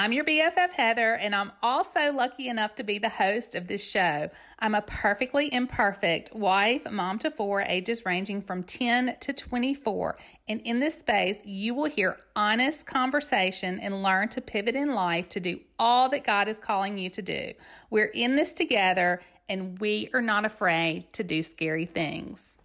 I'm your BFF Heather, and I'm also lucky enough to be the host of this show. I'm a perfectly imperfect wife, mom to four, ages ranging from 10 to 24. And in this space, you will hear honest conversation and learn to pivot in life to do all that God is calling you to do. We're in this together, and we are not afraid to do scary things.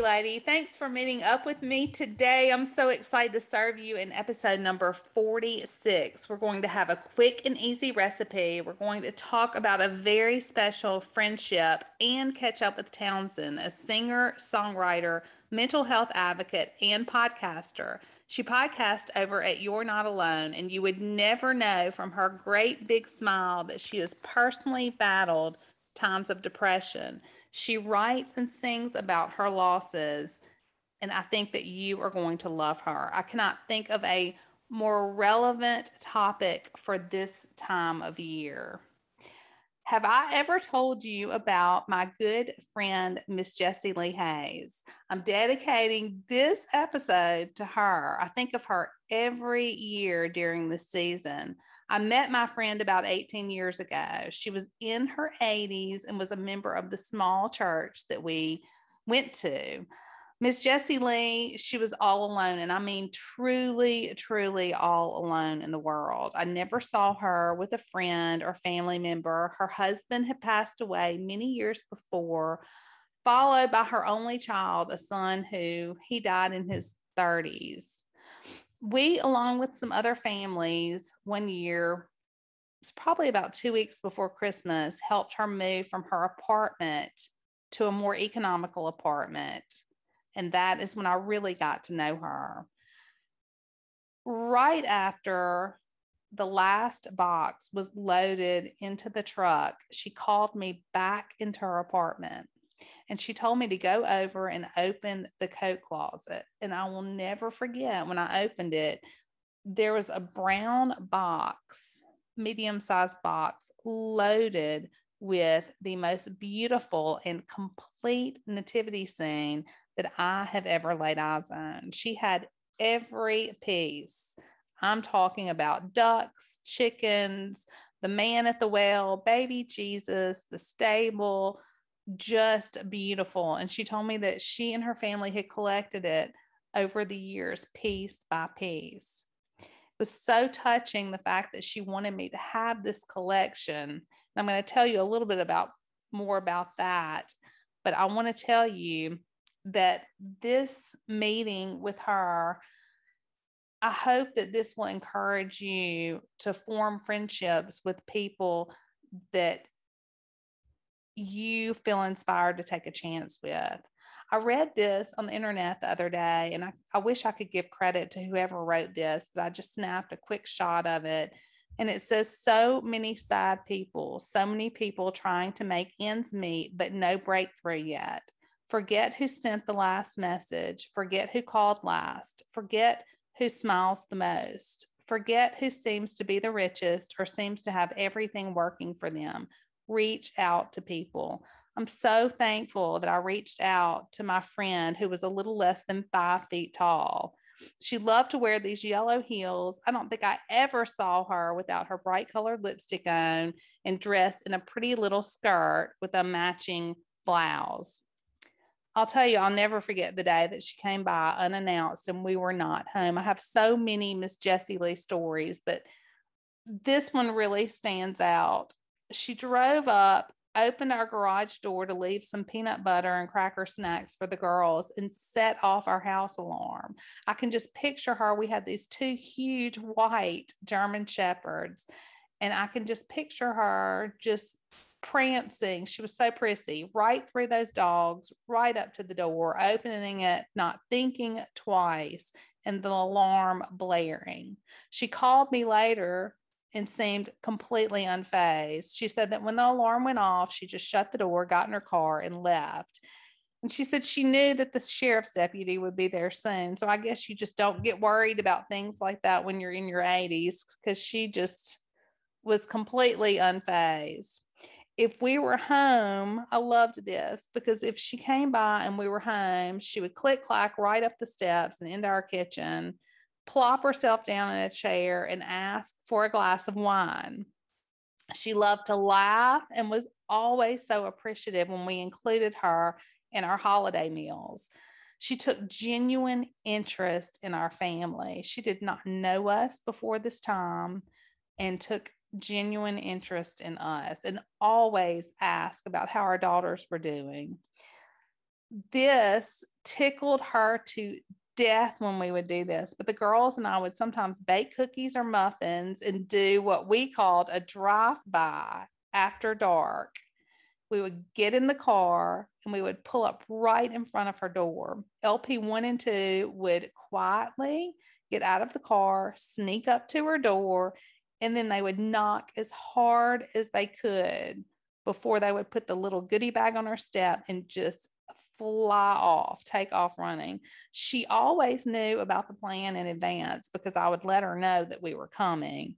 Lady. Thanks for meeting up with me today. I'm so excited to serve you in episode number 46. We're going to have a quick and easy recipe. We're going to talk about a very special friendship and catch up with Townsend, a singer, songwriter, mental health advocate, and podcaster. She podcasts over at You're Not Alone, and you would never know from her great big smile that she has personally battled times of depression. She writes and sings about her losses, and I think that you are going to love her. I cannot think of a more relevant topic for this time of year. Have I ever told you about my good friend, Miss Jessie Lee Hayes? I'm dedicating this episode to her. I think of her every year during the season. I met my friend about 18 years ago. She was in her 80s and was a member of the small church that we went to. Miss Jessie Lee, she was all alone. And I mean, truly, truly all alone in the world. I never saw her with a friend or family member. Her husband had passed away many years before, followed by her only child, a son who he died in his 30s. We, along with some other families, one year, it's probably about two weeks before Christmas, helped her move from her apartment to a more economical apartment and that is when I really got to know her. Right after the last box was loaded into the truck, she called me back into her apartment and she told me to go over and open the coat closet. And I will never forget when I opened it, there was a brown box, medium sized box, loaded with the most beautiful and complete nativity scene that I have ever laid eyes on. She had every piece. I'm talking about ducks, chickens, the man at the well, baby Jesus, the stable, just beautiful. And she told me that she and her family had collected it over the years, piece by piece. It was so touching the fact that she wanted me to have this collection. And I'm going to tell you a little bit about more about that. But I want to tell you that this meeting with her, I hope that this will encourage you to form friendships with people that you feel inspired to take a chance with. I read this on the internet the other day, and I, I wish I could give credit to whoever wrote this, but I just snapped a quick shot of it. And it says, So many sad people, so many people trying to make ends meet, but no breakthrough yet. Forget who sent the last message. Forget who called last. Forget who smiles the most. Forget who seems to be the richest or seems to have everything working for them. Reach out to people. I'm so thankful that I reached out to my friend who was a little less than five feet tall. She loved to wear these yellow heels. I don't think I ever saw her without her bright colored lipstick on and dressed in a pretty little skirt with a matching blouse. I'll tell you, I'll never forget the day that she came by unannounced and we were not home. I have so many Miss Jessie Lee stories, but this one really stands out. She drove up, opened our garage door to leave some peanut butter and cracker snacks for the girls, and set off our house alarm. I can just picture her. We had these two huge white German shepherds, and I can just picture her just prancing. She was so prissy, right through those dogs, right up to the door, opening it, not thinking twice, and the alarm blaring. She called me later and seemed completely unfazed. She said that when the alarm went off, she just shut the door, got in her car, and left. And she said she knew that the sheriff's deputy would be there soon. So I guess you just don't get worried about things like that when you're in your 80s because she just was completely unfazed. If we were home, I loved this because if she came by and we were home, she would click clack right up the steps and into our kitchen, plop herself down in a chair and ask for a glass of wine. She loved to laugh and was always so appreciative when we included her in our holiday meals. She took genuine interest in our family. She did not know us before this time and took genuine interest in us and always ask about how our daughters were doing. This tickled her to death when we would do this, but the girls and I would sometimes bake cookies or muffins and do what we called a drive by after dark. We would get in the car and we would pull up right in front of her door. LP one and two would quietly get out of the car, sneak up to her door, and then they would knock as hard as they could before they would put the little goodie bag on her step and just fly off, take off running. She always knew about the plan in advance because I would let her know that we were coming.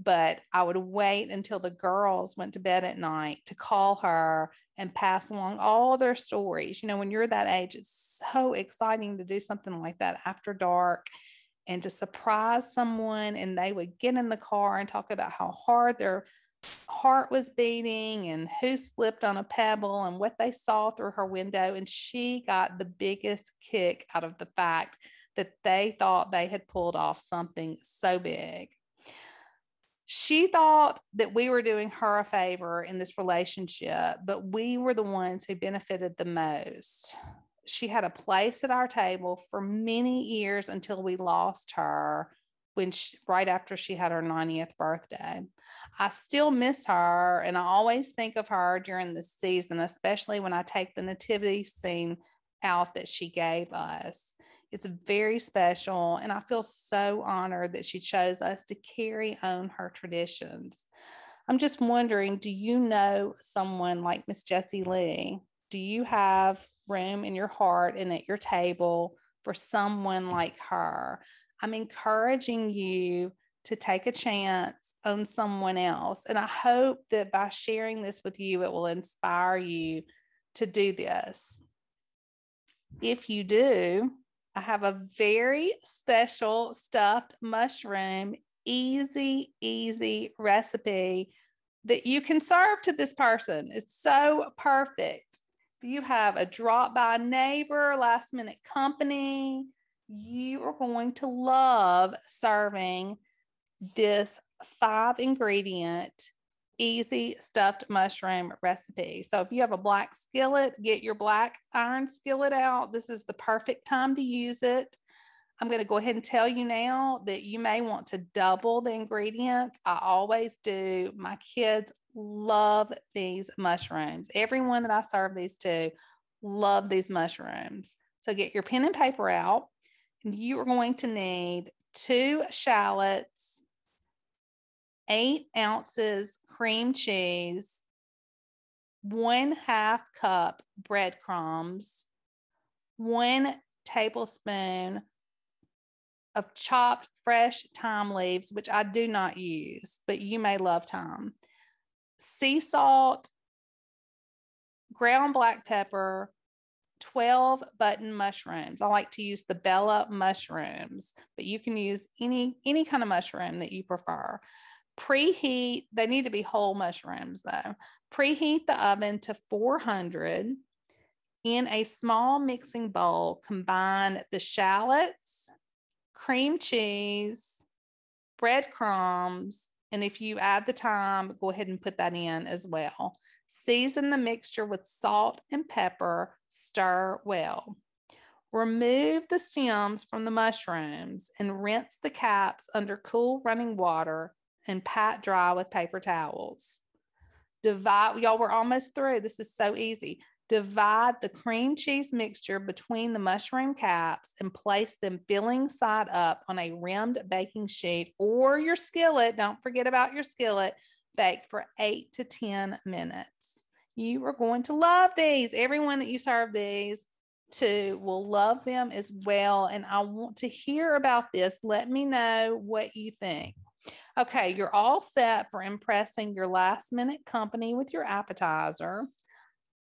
But I would wait until the girls went to bed at night to call her and pass along all their stories. You know, when you're that age, it's so exciting to do something like that after dark and to surprise someone and they would get in the car and talk about how hard their heart was beating and who slipped on a pebble and what they saw through her window and she got the biggest kick out of the fact that they thought they had pulled off something so big. She thought that we were doing her a favor in this relationship, but we were the ones who benefited the most she had a place at our table for many years until we lost her when she, right after she had her 90th birthday. I still miss her and I always think of her during the season, especially when I take the nativity scene out that she gave us. It's very special and I feel so honored that she chose us to carry on her traditions. I'm just wondering, do you know someone like Miss Jessie Lee? Do you have room in your heart and at your table for someone like her. I'm encouraging you to take a chance on someone else. And I hope that by sharing this with you, it will inspire you to do this. If you do, I have a very special stuffed mushroom, easy, easy recipe that you can serve to this person. It's so perfect if you have a drop by neighbor, last minute company, you are going to love serving this five ingredient easy stuffed mushroom recipe. So if you have a black skillet, get your black iron skillet out. This is the perfect time to use it. I'm going to go ahead and tell you now that you may want to double the ingredients. I always do. My kids love these mushrooms. Everyone that I serve these to love these mushrooms. So get your pen and paper out. You are going to need two shallots, eight ounces cream cheese, one half cup breadcrumbs, one tablespoon of chopped fresh thyme leaves, which I do not use, but you may love thyme, sea salt, ground black pepper, 12 button mushrooms. I like to use the Bella mushrooms, but you can use any any kind of mushroom that you prefer. Preheat, they need to be whole mushrooms though. Preheat the oven to 400. In a small mixing bowl, combine the shallots, cream cheese, breadcrumbs, and if you add the thyme, go ahead and put that in as well. Season the mixture with salt and pepper, stir well. Remove the stems from the mushrooms and rinse the caps under cool running water and pat dry with paper towels. Divide, y'all, we're almost through. This is so easy. Divide the cream cheese mixture between the mushroom caps and place them filling side up on a rimmed baking sheet or your skillet. Don't forget about your skillet. Bake for eight to 10 minutes. You are going to love these. Everyone that you serve these to will love them as well. And I want to hear about this. Let me know what you think. Okay, you're all set for impressing your last minute company with your appetizer.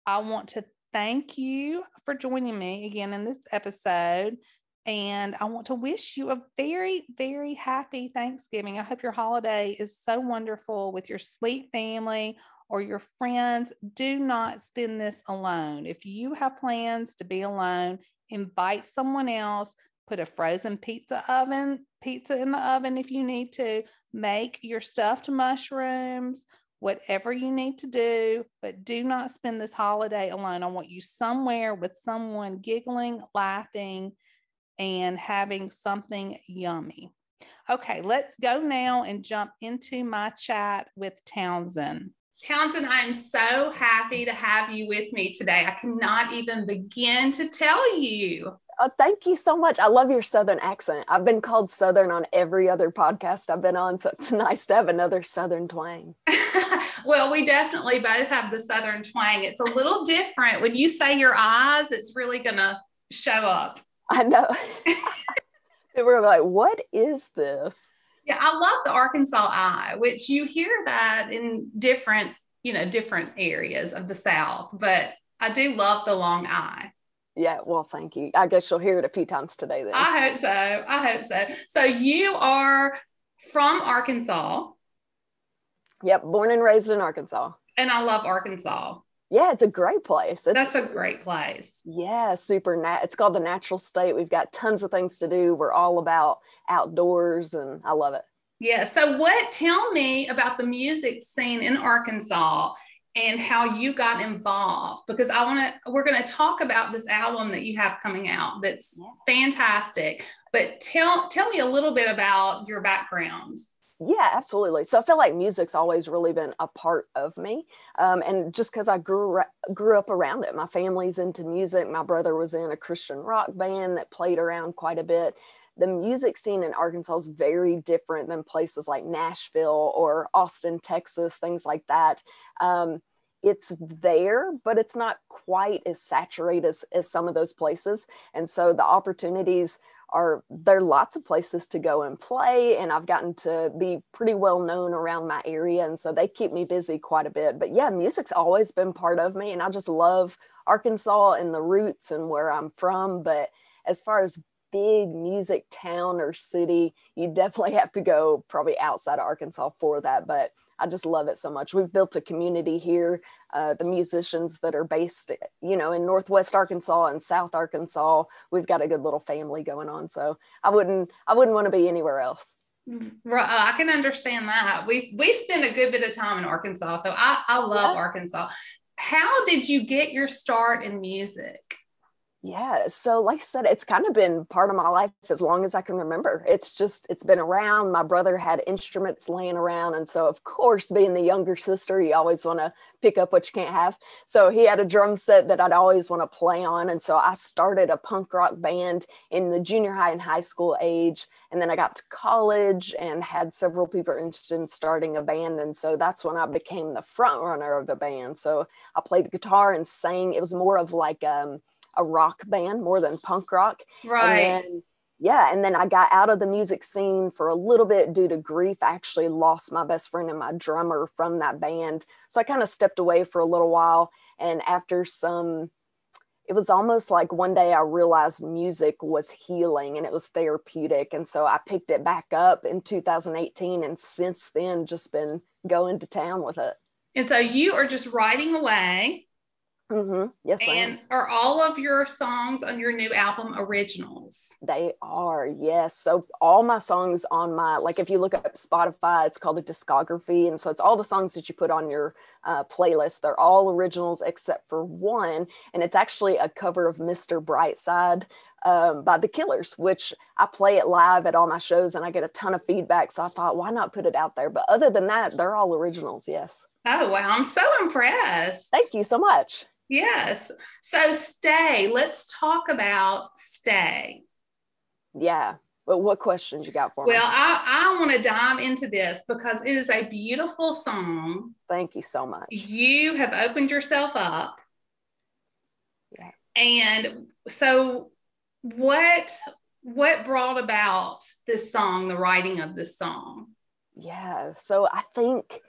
I want to thank you for joining me again in this episode. And I want to wish you a very, very happy Thanksgiving. I hope your holiday is so wonderful with your sweet family or your friends. Do not spend this alone. If you have plans to be alone, invite someone else, put a frozen pizza oven, pizza in the oven if you need to, make your stuffed mushrooms, whatever you need to do, but do not spend this holiday alone. I want you somewhere with someone giggling, laughing, and having something yummy. Okay, let's go now and jump into my chat with Townsend. Townsend, I'm so happy to have you with me today. I cannot even begin to tell you. Oh, thank you so much. I love your Southern accent. I've been called Southern on every other podcast I've been on, so it's nice to have another Southern twang. well, we definitely both have the Southern twang. It's a little different. When you say your eyes, it's really going to show up. I know. People are like, what is this? Yeah, I love the Arkansas eye, which you hear that in different, you know, different areas of the South, but I do love the long eye. Yeah, well, thank you. I guess you'll hear it a few times today then. I hope so. I hope so. So you are from Arkansas. Yep, born and raised in Arkansas. And I love Arkansas. Yeah, it's a great place. It's, That's a great place. Yeah, super nat. It's called the natural state. We've got tons of things to do. We're all about outdoors, and I love it. Yeah. So, what? Tell me about the music scene in Arkansas and how you got involved because I want to. We're going to talk about this album that you have coming out. That's yeah. fantastic. But tell tell me a little bit about your background. Yeah, absolutely. So I feel like music's always really been a part of me, um, and just because I grew grew up around it, my family's into music. My brother was in a Christian rock band that played around quite a bit. The music scene in Arkansas is very different than places like Nashville or Austin, Texas, things like that. Um, it's there, but it's not quite as saturated as, as some of those places. And so the opportunities are there are lots of places to go and play and i've gotten to be pretty well known around my area and so they keep me busy quite a bit. But yeah music's always been part of me and i just love arkansas and the roots and where i'm from. But as far as big music town or city you definitely have to go probably outside of arkansas for that. But I just love it so much. We've built a community here. Uh, the musicians that are based, you know, in Northwest Arkansas and South Arkansas, we've got a good little family going on. So I wouldn't, I wouldn't want to be anywhere else. Right, I can understand that. We we spend a good bit of time in Arkansas, so I I love yeah. Arkansas. How did you get your start in music? Yeah. So, like I said, it's kind of been part of my life as long as I can remember. It's just, it's been around. My brother had instruments laying around. And so, of course, being the younger sister, you always want to pick up what you can't have. So, he had a drum set that I'd always want to play on. And so, I started a punk rock band in the junior high and high school age. And then I got to college and had several people interested in starting a band. And so, that's when I became the front runner of the band. So, I played guitar and sang. It was more of like, um, a rock band more than punk rock. Right. And then, yeah. And then I got out of the music scene for a little bit due to grief. I actually lost my best friend and my drummer from that band. So I kind of stepped away for a little while. And after some, it was almost like one day I realized music was healing and it was therapeutic. And so I picked it back up in 2018. And since then, just been going to town with it. And so you are just writing away Mm-hmm. Yes, and are all of your songs on your new album originals? They are, yes. So all my songs on my like, if you look up Spotify, it's called a discography, and so it's all the songs that you put on your uh, playlist. They're all originals except for one, and it's actually a cover of "Mr. Brightside." Um, by the Killers, which I play it live at all my shows, and I get a ton of feedback. So I thought, why not put it out there? But other than that, they're all originals. Yes. Oh wow, I'm so impressed. Thank you so much. Yes. So stay. Let's talk about stay. Yeah. But what questions you got for well, me? Well, I, I want to dive into this because it is a beautiful song. Thank you so much. You have opened yourself up. Yeah. And so what what brought about this song, the writing of this song? Yeah. So I think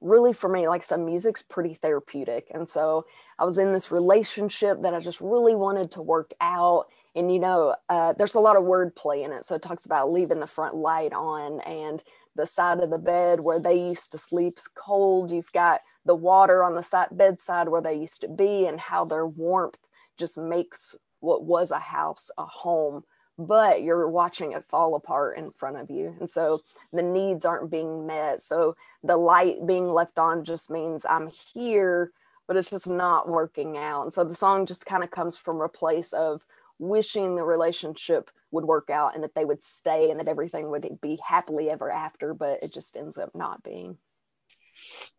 really for me, like some music's pretty therapeutic. And so I was in this relationship that I just really wanted to work out. And, you know, uh, there's a lot of wordplay in it. So it talks about leaving the front light on and the side of the bed where they used to sleep's cold. You've got the water on the side, bedside where they used to be and how their warmth just makes what was a house a home but you're watching it fall apart in front of you. And so the needs aren't being met. So the light being left on just means I'm here, but it's just not working out. And so the song just kind of comes from a place of wishing the relationship would work out and that they would stay and that everything would be happily ever after, but it just ends up not being.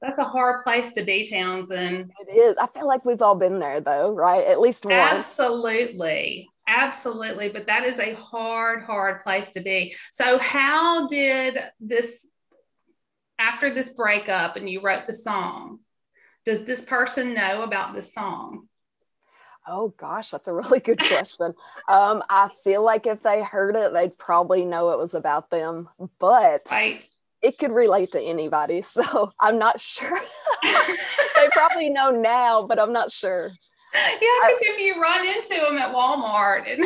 That's a hard place to be, Townsend. It is. I feel like we've all been there though, right? At least once. Absolutely. Absolutely. But that is a hard, hard place to be. So, how did this, after this breakup and you wrote the song, does this person know about this song? Oh gosh, that's a really good question. um, I feel like if they heard it, they'd probably know it was about them, but right. it could relate to anybody. So I'm not sure. they probably know now, but I'm not sure yeah, because if you run into them at Walmart and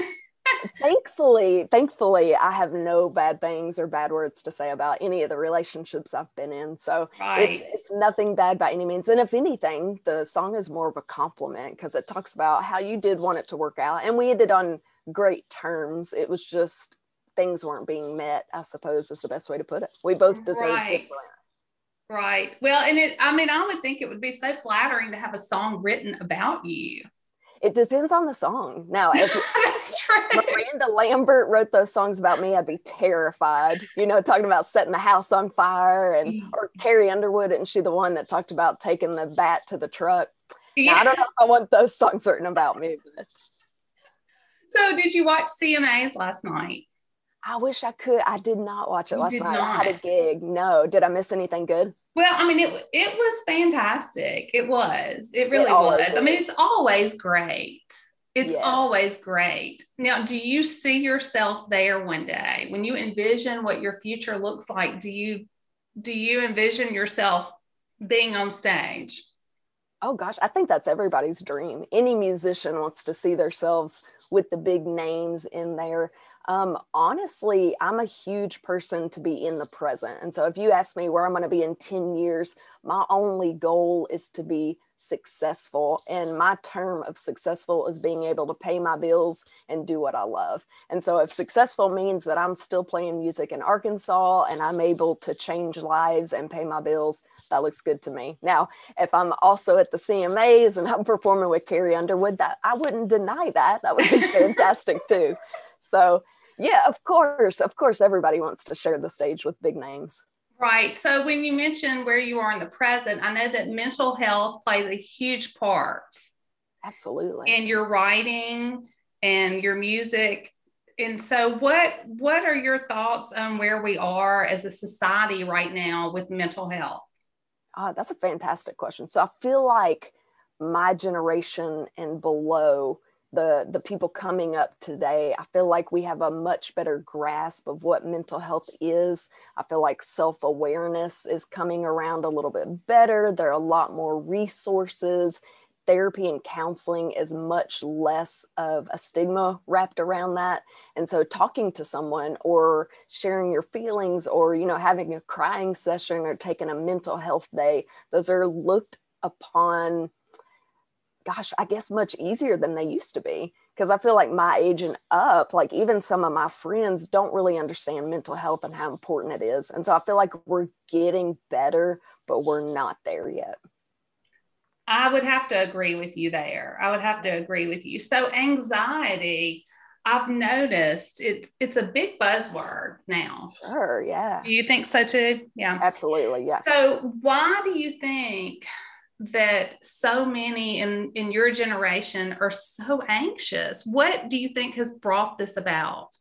thankfully, thankfully, I have no bad things or bad words to say about any of the relationships I've been in. So right. it's, it's nothing bad by any means. And if anything, the song is more of a compliment because it talks about how you did want it to work out. And we ended on great terms. It was just things weren't being met, I suppose is the best way to put it. We both deserve right. different Right. Well, and it, I mean, I would think it would be so flattering to have a song written about you. It depends on the song. Now, if That's true. Miranda Lambert wrote those songs about me, I'd be terrified. You know, talking about setting the house on fire, and or Carrie Underwood, and she the one that talked about taking the bat to the truck. Yeah. Now, I don't know if I want those songs written about me. But. So, did you watch CMAs last night? I wish I could. I did not watch it you last night. Not. I had a gig. No, did I miss anything good? Well, I mean, it it was fantastic. It was. It really it was. I mean, it's always great. It's yes. always great. Now, do you see yourself there one day when you envision what your future looks like? Do you do you envision yourself being on stage? Oh gosh, I think that's everybody's dream. Any musician wants to see themselves with the big names in there. Um, honestly, I'm a huge person to be in the present. And so if you ask me where I'm going to be in 10 years, my only goal is to be successful. And my term of successful is being able to pay my bills and do what I love. And so if successful means that I'm still playing music in Arkansas and I'm able to change lives and pay my bills, that looks good to me. Now, if I'm also at the CMAs and I'm performing with Carrie Underwood, that I wouldn't deny that. That would be fantastic too. So yeah, of course, of course, everybody wants to share the stage with big names. Right. So when you mentioned where you are in the present, I know that mental health plays a huge part. Absolutely. In your writing and your music. And so what what are your thoughts on where we are as a society right now with mental health? Uh, that's a fantastic question. So I feel like my generation and below the the people coming up today i feel like we have a much better grasp of what mental health is. I feel like self-awareness is coming around a little bit better. There are a lot more resources. Therapy and counseling is much less of a stigma wrapped around that. And so talking to someone or sharing your feelings or you know having a crying session or taking a mental health day those are looked upon gosh, I guess much easier than they used to be. Because I feel like my age and up, like even some of my friends don't really understand mental health and how important it is. And so I feel like we're getting better, but we're not there yet. I would have to agree with you there. I would have to agree with you. So anxiety, I've noticed it's it's a big buzzword now. Sure, yeah. Do you think so too? Yeah. Absolutely, yeah. So why do you think that so many in in your generation are so anxious. What do you think has brought this about?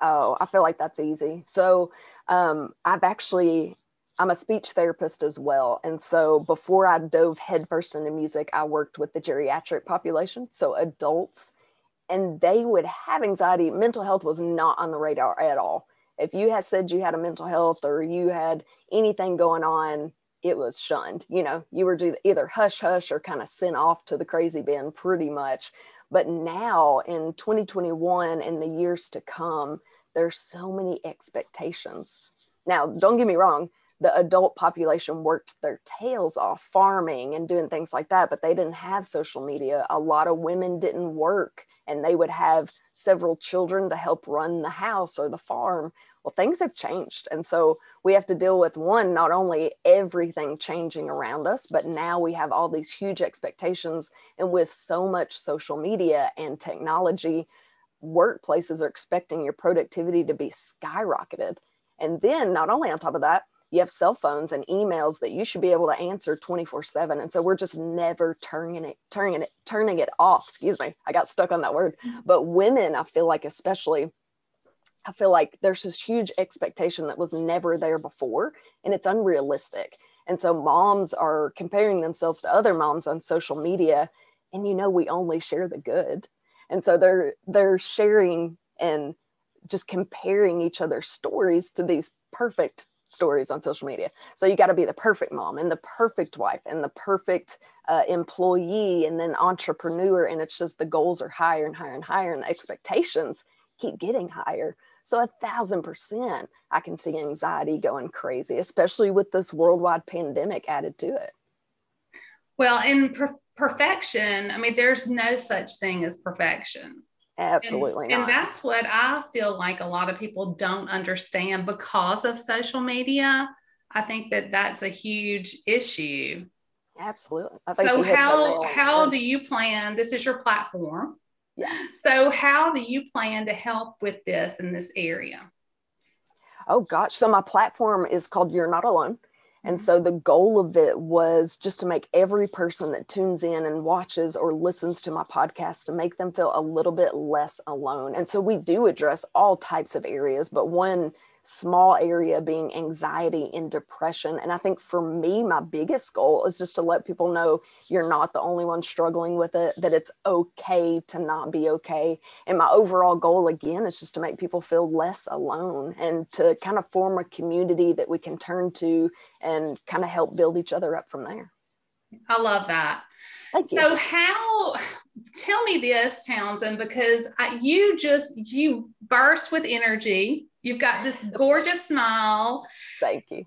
Oh i feel like that's easy. So um, i've actually i'm a speech therapist as well. And so before i dove headfirst into music i worked with the geriatric population so adults and they would have anxiety. Mental health was not on the radar at all. If you had said you had a mental health or you had anything going on, it was shunned. You know, you were either hush hush or kind of sent off to the crazy bin pretty much. But now in 2021 and the years to come, there's so many expectations. Now, don't get me wrong, the adult population worked their tails off farming and doing things like that, but they didn't have social media. A lot of women didn't work and they would have several children to help run the house or the farm. Well, things have changed. And so we have to deal with one, not only everything changing around us, but now we have all these huge expectations. And with so much social media and technology, workplaces are expecting your productivity to be skyrocketed. And then, not only on top of that, you have cell phones and emails that you should be able to answer 24 7 and so we're just never turning it turning it turning it off excuse me i got stuck on that word mm-hmm. but women i feel like especially i feel like there's this huge expectation that was never there before and it's unrealistic and so moms are comparing themselves to other moms on social media and you know we only share the good and so they're they're sharing and just comparing each other's stories to these perfect stories on social media. So you got to be the perfect mom and the perfect wife and the perfect uh, employee and then entrepreneur. And it's just the goals are higher and higher and higher, and the expectations keep getting higher. So a thousand percent, I can see anxiety going crazy, especially with this worldwide pandemic added to it. Well, in per- perfection, I mean, there's no such thing as perfection. Absolutely and, and, that's what I feel like a lot of people don't understand because of social media. I think that that's a huge issue. Absolutely. So how how do you plan? This is your platform. Yeah. So how do you plan to help with this in this area? Oh gosh, so my platform is called You're Not Alone. And mm-hmm. so the goal of it was just to make every person that tunes in and watches or listens to my podcast to make them feel a little bit less alone. And so we do address all types of areas, but one small area being anxiety and depression. And I think for me, my biggest goal is just to let people know you're not the only one struggling with it, that it's okay to not be okay. And my overall goal, again, is just to make people feel less alone and to kind of form a community that we can turn to and kind of help build each other up from there. I love that. Thank you. So, how tell me this, Townsend, because I, you just you burst with energy You've got this gorgeous smile. Thank you.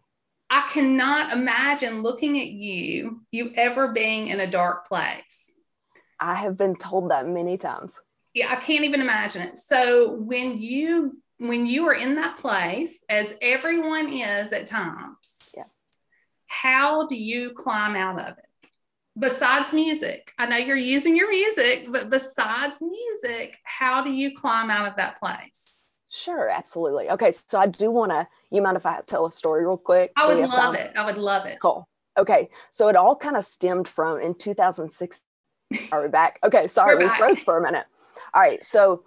I cannot imagine looking at you, you ever being in a dark place. I have been told that many times. Yeah, I can't even imagine it. So when you when you are in that place, as everyone is at times, yeah. how do you climb out of it? Besides music, I know you're using your music, but besides music, how do you climb out of that place? Sure, absolutely. Okay, so I do want to. You mind if I tell a story real quick? I would love it. I would love it. Cool. Okay, so it all kind of stemmed from in 2006. Are we back? Okay, sorry, we froze for a minute. All right, so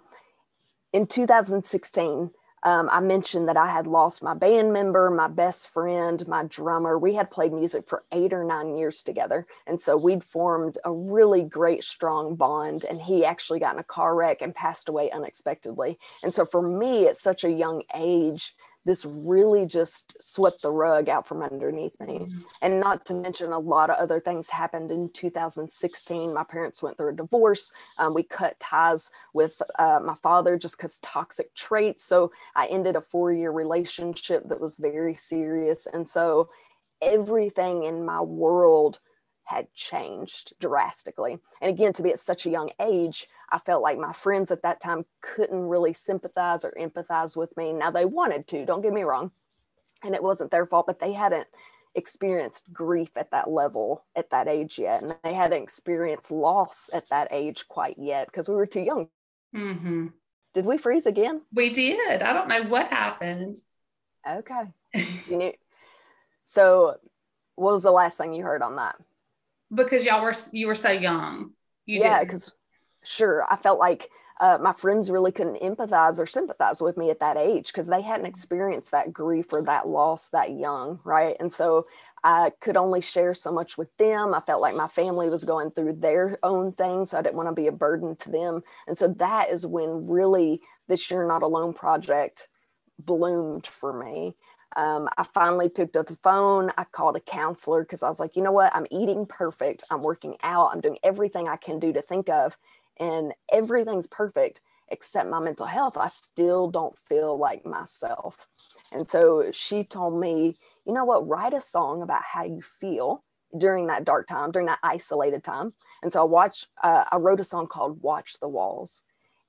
in 2016, um, I mentioned that I had lost my band member, my best friend, my drummer. We had played music for eight or nine years together. And so we'd formed a really great, strong bond. And he actually got in a car wreck and passed away unexpectedly. And so for me, at such a young age, this really just swept the rug out from underneath me. Mm-hmm. And not to mention, a lot of other things happened in 2016. My parents went through a divorce. Um, we cut ties with uh, my father just because toxic traits. So I ended a four year relationship that was very serious. And so everything in my world had changed drastically. And again, to be at such a young age, I felt like my friends at that time couldn't really sympathize or empathize with me. Now they wanted to, don't get me wrong. And it wasn't their fault, but they hadn't experienced grief at that level at that age yet. And they hadn't experienced loss at that age quite yet because we were too young. Mm-hmm. Did we freeze again? We did. I don't know what happened. Okay. you knew. So, what was the last thing you heard on that? Because y'all were you were so young. You did. yeah, because sure, I felt like uh, my friends really couldn't empathize or sympathize with me at that age because they hadn't experienced that grief or that loss that young, right? And so I could only share so much with them. I felt like my family was going through their own things. So I didn't want to be a burden to them. And so that is when really this You're Not Alone project bloomed for me. Um, I finally picked up the phone. I called a counselor because I was like, you know what? I'm eating perfect. I'm working out. I'm doing everything I can do to think of, and everything's perfect except my mental health. I still don't feel like myself. And so she told me, you know what? Write a song about how you feel during that dark time, during that isolated time. And so I watched, uh, I wrote a song called Watch the Walls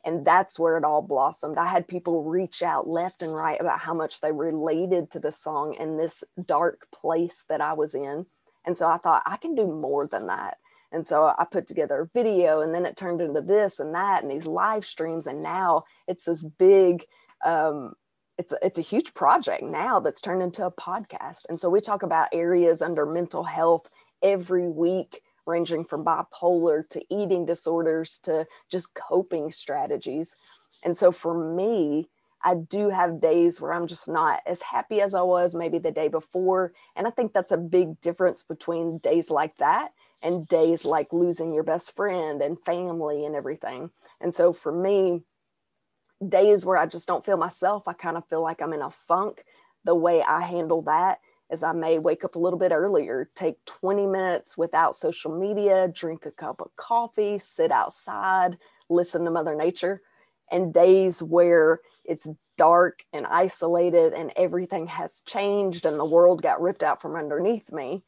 and that's where it all blossomed. I had people reach out left and right about how much they related to the song and this dark place that i was in. And so i thought i can do more than that. And so i put together a video and then it turned into this and that and these live streams. And now it's this big um, it's it's a huge project now that's turned into a podcast. And so we talk about areas under mental health every week ranging from bipolar to eating disorders to just coping strategies. And so for me, I do have days where I'm just not as happy as I was maybe the day before. And I think that's a big difference between days like that and days like losing your best friend and family and everything. And so for me, days where I just don't feel myself, I kind of feel like I'm in a funk. The way I handle that is I may wake up a little bit earlier, take 20 minutes without social media, drink a cup of coffee, sit outside, listen to Mother Nature. And days where it's dark and isolated and everything has changed and the world got ripped out from underneath me,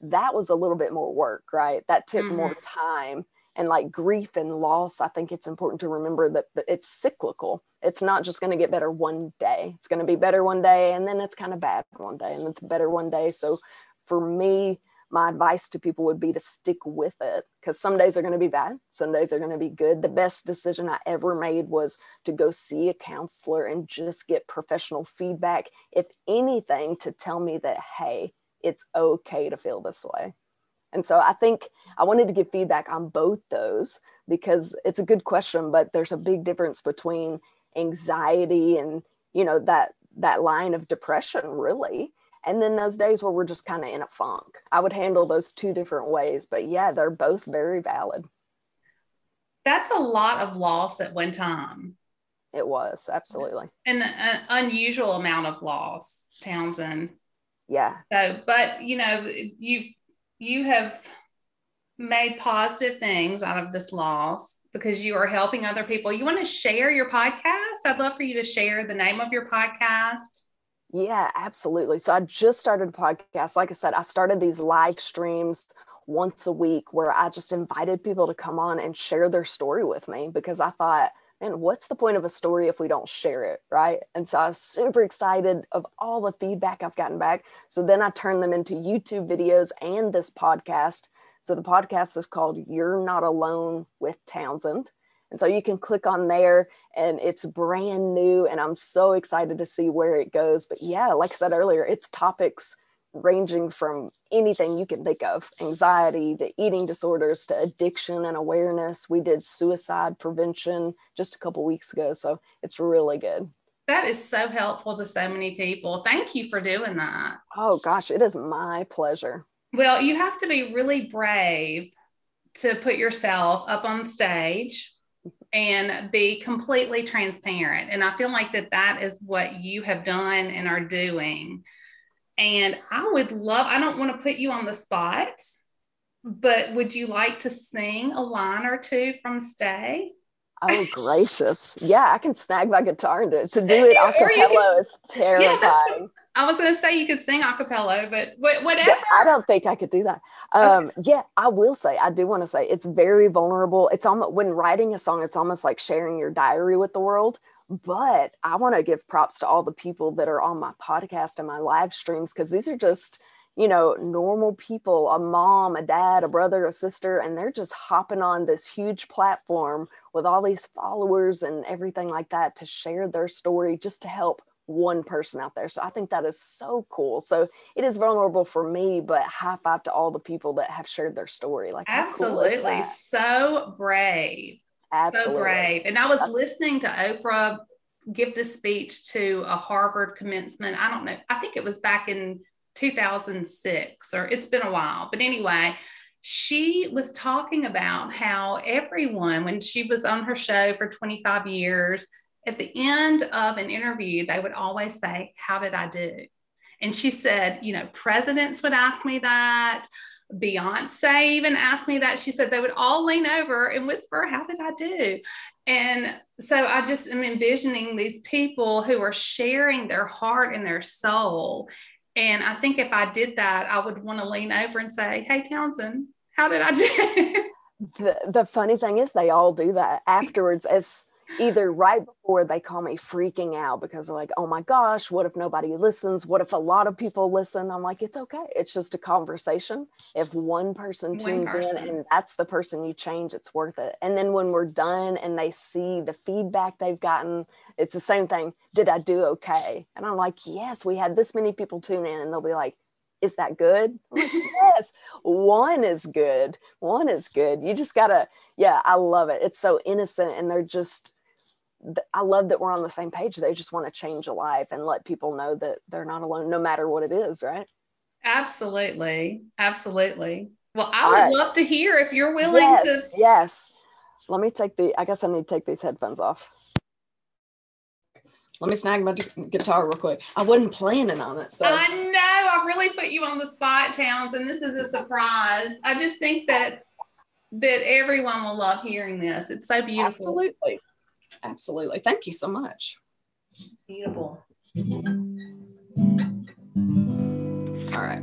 that was a little bit more work, right? That took mm-hmm. more time and like grief and loss i think it's important to remember that, it's cyclical. It's not just going to get better one day. It's going to be better one day and then it's kind of bad one day and it's better one day. So for me my advice to people would be to stick with it because some days are going to be bad some days are going to be good. The best decision i ever made was to go see a counselor and just get professional feedback if anything to tell me that hey it's okay to feel this way and so I think I wanted to give feedback on both those because it's a good question, but there's a big difference between anxiety and, you know, that that line of depression really. And then those days where we're just kind of in a funk. I would handle those two different ways, but yeah, they're both very valid. That's a lot of loss at one time. It was absolutely an, an unusual amount of loss, Townsend. Yeah. So, but you know, you've you have made positive things out of this loss because you are helping other people. You want to share your podcast? I'd love for you to share the name of your podcast. Yeah, absolutely. So I just started a podcast. Like I said, I started these live streams once a week where I just invited people to come on and share their story with me because I thought, man, what's the point of a story if we don't share it? Right. And so I was super excited of all the feedback I've gotten back. So then I turned them into YouTube videos and this podcast. So the podcast is called You're Not Alone with Townsend. And so you can click on there and it's brand new. And I'm so excited to see where it goes. But yeah, like I said earlier, it's topics ranging from anything you can think of anxiety to eating disorders to addiction and awareness. We did suicide prevention just a couple weeks ago. So it's really good. That is so helpful to so many people. Thank you for doing that. Oh, gosh, it is my pleasure. Well, you have to be really brave to put yourself up on stage and be completely transparent. And I feel like that that is what you have done and are doing. And I would love, I don't want to put you on the spot, but would you like to sing a line or two from Stay? Oh gracious. Yeah, I can snag my guitar and do it. To do it a cappella is terrifying. Yeah, I was going to say you could sing a cappella, but whatever. Yeah, I don't think I could do that. Um, okay. Yeah, I will say, I do want to say it's very vulnerable. It's almost when writing a song, it's almost like sharing your diary with the world. But I want to give props to all the people that are on my podcast and my live streams because these are just, you know, normal people a mom, a dad, a brother, a sister, and they're just hopping on this huge platform with all these followers and everything like that to share their story just to help one person out there. So I think that is so cool. So it is vulnerable for me, but high five to all the people that have shared their story. Like absolutely cool so brave. Absolutely. So brave. And I was listening to Oprah give the speech to a Harvard commencement. I don't know. I think it was back in 2006 or it's been a while. But anyway, she was talking about how everyone, when she was on her show for 25 years, at the end of an interview, they would always say, How did I do? And she said, You know, presidents would ask me that. Beyonce even asked me that. She said they would all lean over and whisper, How did I do? And so I just am envisioning these people who are sharing their heart and their soul. And I think if I did that, I would want to lean over and say, Hey, Townsend, how did I do? the, the funny thing is, they all do that afterwards as either right before they call me freaking out because they're like, oh my gosh, what if nobody listens? What if a lot of people listen? I'm like, it's okay. It's just a conversation. If one person one tunes person. in and that's the person you change, it's worth it. And then when we're done and they see the feedback they've gotten, it's the same thing. Did I do okay? And I'm like, yes, we had this many people tune in. And they'll be like, is that good? Like, yes, one is good. One is good. You just gotta, yeah, I love it. It's so innocent and they're just I love that we're on the same page. They just want to change a life and let people know that they're not alone, no matter what it is, right? Absolutely. Absolutely. Well, I All would right. love to hear if you're willing yes, to. Yes. Let me take the, I guess I need to take these headphones off. Let me snag my guitar real quick. I wasn't planning on it. So I know I really put you on the spot, Towns, and this is a surprise. I just think that that everyone will love hearing this. It's so beautiful. Absolutely. Absolutely. Thank you so much. It's beautiful. All right.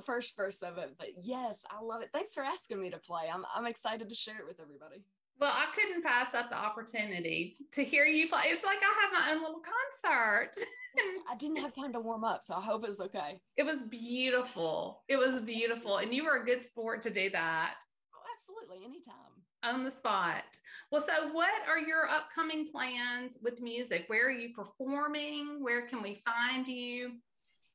the first verse of it. But yes, I love it. Thanks for asking me to play. I'm I'm excited to share it with everybody. Well, I couldn't pass up the opportunity to hear you play. It's like I have my own little concert. I didn't have time to warm up, so I hope it's okay. It was beautiful. It was beautiful. And you were a good sport to do that. Oh, absolutely. Anytime. On the spot. Well, so what are your upcoming plans with music? Where are you performing? Where can we find you?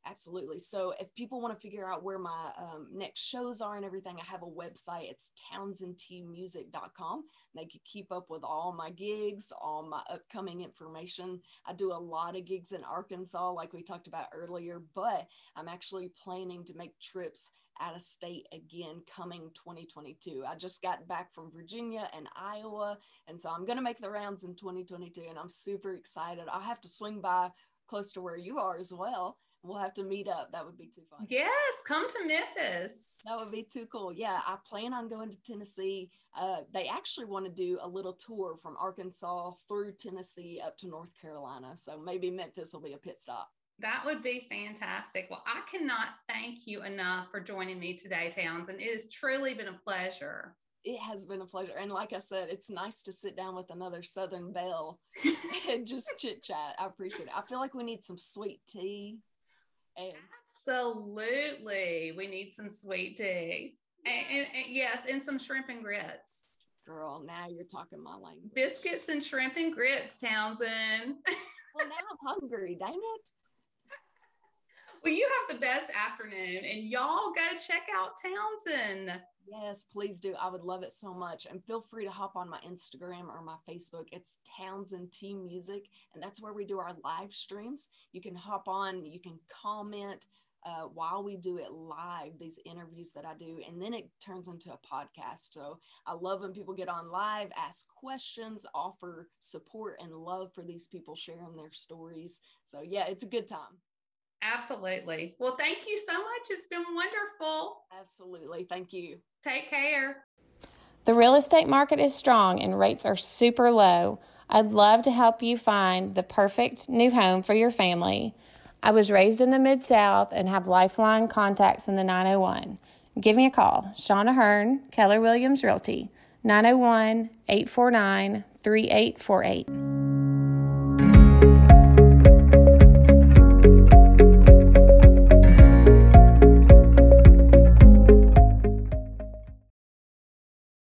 Absolutely. So if people want to figure out where my um, next shows are and everything, I have a website. It's townsendtmusic.com. They can keep up with all my gigs, all my upcoming information. I do a lot of gigs in Arkansas, like we talked about earlier, but I'm actually planning to make trips out of state again coming 2022. I just got back from Virginia and Iowa, and so I'm going to make the rounds in 2022, and I'm super excited. I'll have to swing by close to where you are as well We'll have to meet up. That would be too fun. Yes, come to Memphis. That would be too cool. Yeah, I plan on going to Tennessee. Uh, they actually want to do a little tour from Arkansas through Tennessee up to North Carolina. So maybe Memphis will be a pit stop. That would be fantastic. Well, I cannot thank you enough for joining me today, Townsend. It has truly been a pleasure. It has been a pleasure. And like I said, it's nice to sit down with another Southern Belle and just chit chat. I appreciate it. I feel like we need some sweet tea Absolutely. We need some sweet tea. And, and, and, yes, and some shrimp and grits. Girl, now you're talking my language. Biscuits and shrimp and grits, Townsend. well, now I'm hungry. Dang it. Well, you have the best afternoon, and y'all go check out Townsend. Yes, please do. I would love it so much. And feel free to hop on my Instagram or my Facebook. It's Townsend T Music, and that's where we do our live streams. You can hop on, you can comment uh, while we do it live, these interviews that I do, and then it turns into a podcast. So I love when people get on live, ask questions, offer support and love for these people sharing their stories. So, yeah, it's a good time. Absolutely. Well, thank you so much. It's been wonderful. Absolutely. Thank you. Take care. The real estate market is strong and rates are super low. I'd love to help you find the perfect new home for your family. I was raised in the Mid South and have lifeline contacts in the 901. Give me a call. Shauna Hearn, Keller Williams Realty, 901 849 3848.